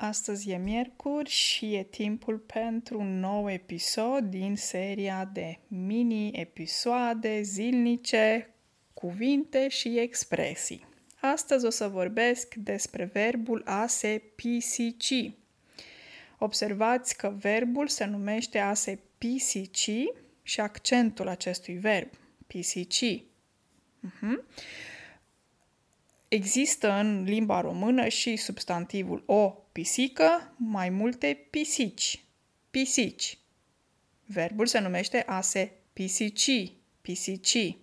Astăzi e miercuri și e timpul pentru un nou episod din seria de mini-episoade zilnice, cuvinte și expresii. Astăzi o să vorbesc despre verbul a se pisici. Observați că verbul se numește a se pisici și accentul acestui verb, pisici. Uh-huh. Există în limba română și substantivul o pisică, mai multe pisici. Pisici. Verbul se numește a se pisici. Pisici.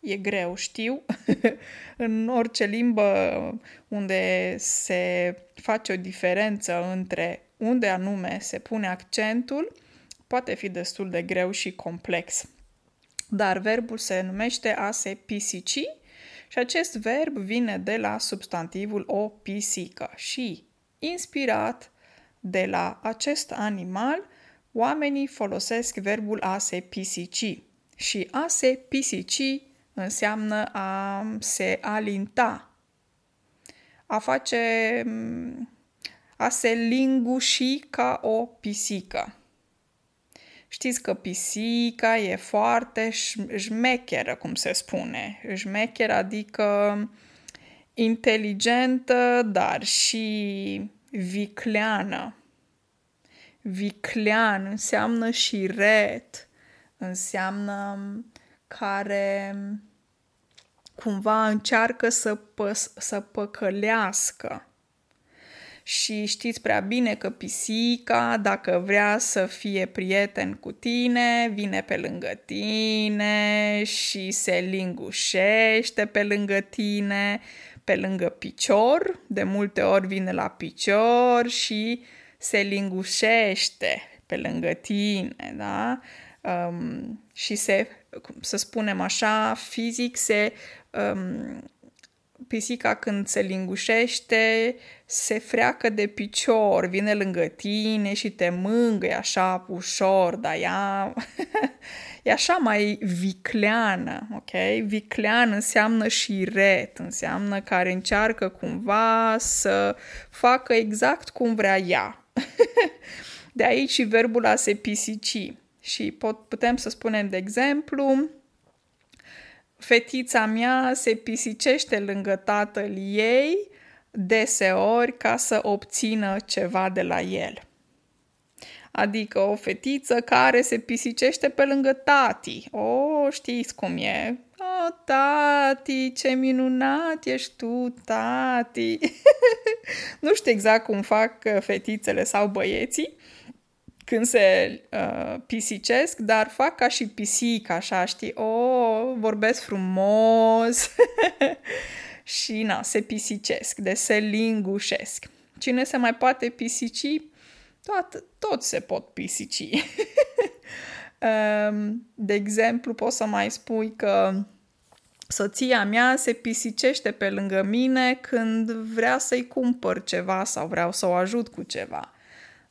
E greu, știu. în orice limbă unde se face o diferență între unde anume se pune accentul, poate fi destul de greu și complex. Dar verbul se numește a se pisici și acest verb vine de la substantivul o pisică și, inspirat de la acest animal, oamenii folosesc verbul a se pisici. Și a se pisici înseamnă a se alinta, a face, a se linguși ca o pisică. Știți că pisica e foarte șmecheră, cum se spune. Șmecheră adică inteligentă, dar și vicleană. Viclean înseamnă și ret, înseamnă care cumva încearcă să, păs- să păcălească și știți prea bine că pisica, dacă vrea să fie prieten cu tine, vine pe lângă tine și se lingușește pe lângă tine, pe lângă picior, de multe ori vine la picior și se lingușește pe lângă tine, da? Um, și se, să spunem așa, fizic se um, pisica când se lingușește, se freacă de picior, vine lângă tine și te mângâie așa ușor, dar ea e așa mai vicleană, ok? Viclean înseamnă și ret, înseamnă care încearcă cumva să facă exact cum vrea ea. de aici și verbul a se pisici. Și pot, putem să spunem, de exemplu, Fetița mea se pisicește lângă tatăl ei deseori ca să obțină ceva de la el. Adică o fetiță care se pisicește pe lângă tati. O, știți cum e. O, tati, ce minunat ești tu, tati. nu știu exact cum fac fetițele sau băieții, când se uh, pisicesc, dar fac ca și pisic, așa, știi? O, oh, vorbesc frumos și, na, se pisicesc, de se lingușesc. Cine se mai poate pisici? Tot, tot se pot pisici. um, de exemplu, poți să mai spui că soția mea se pisicește pe lângă mine când vrea să-i cumpăr ceva sau vreau să o ajut cu ceva.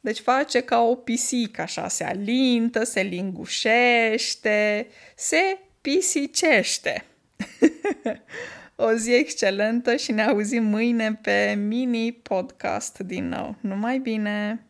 Deci face ca o pisică, așa, se alintă, se lingușește, se pisicește. o zi excelentă și ne auzim mâine pe mini podcast din nou. Numai bine!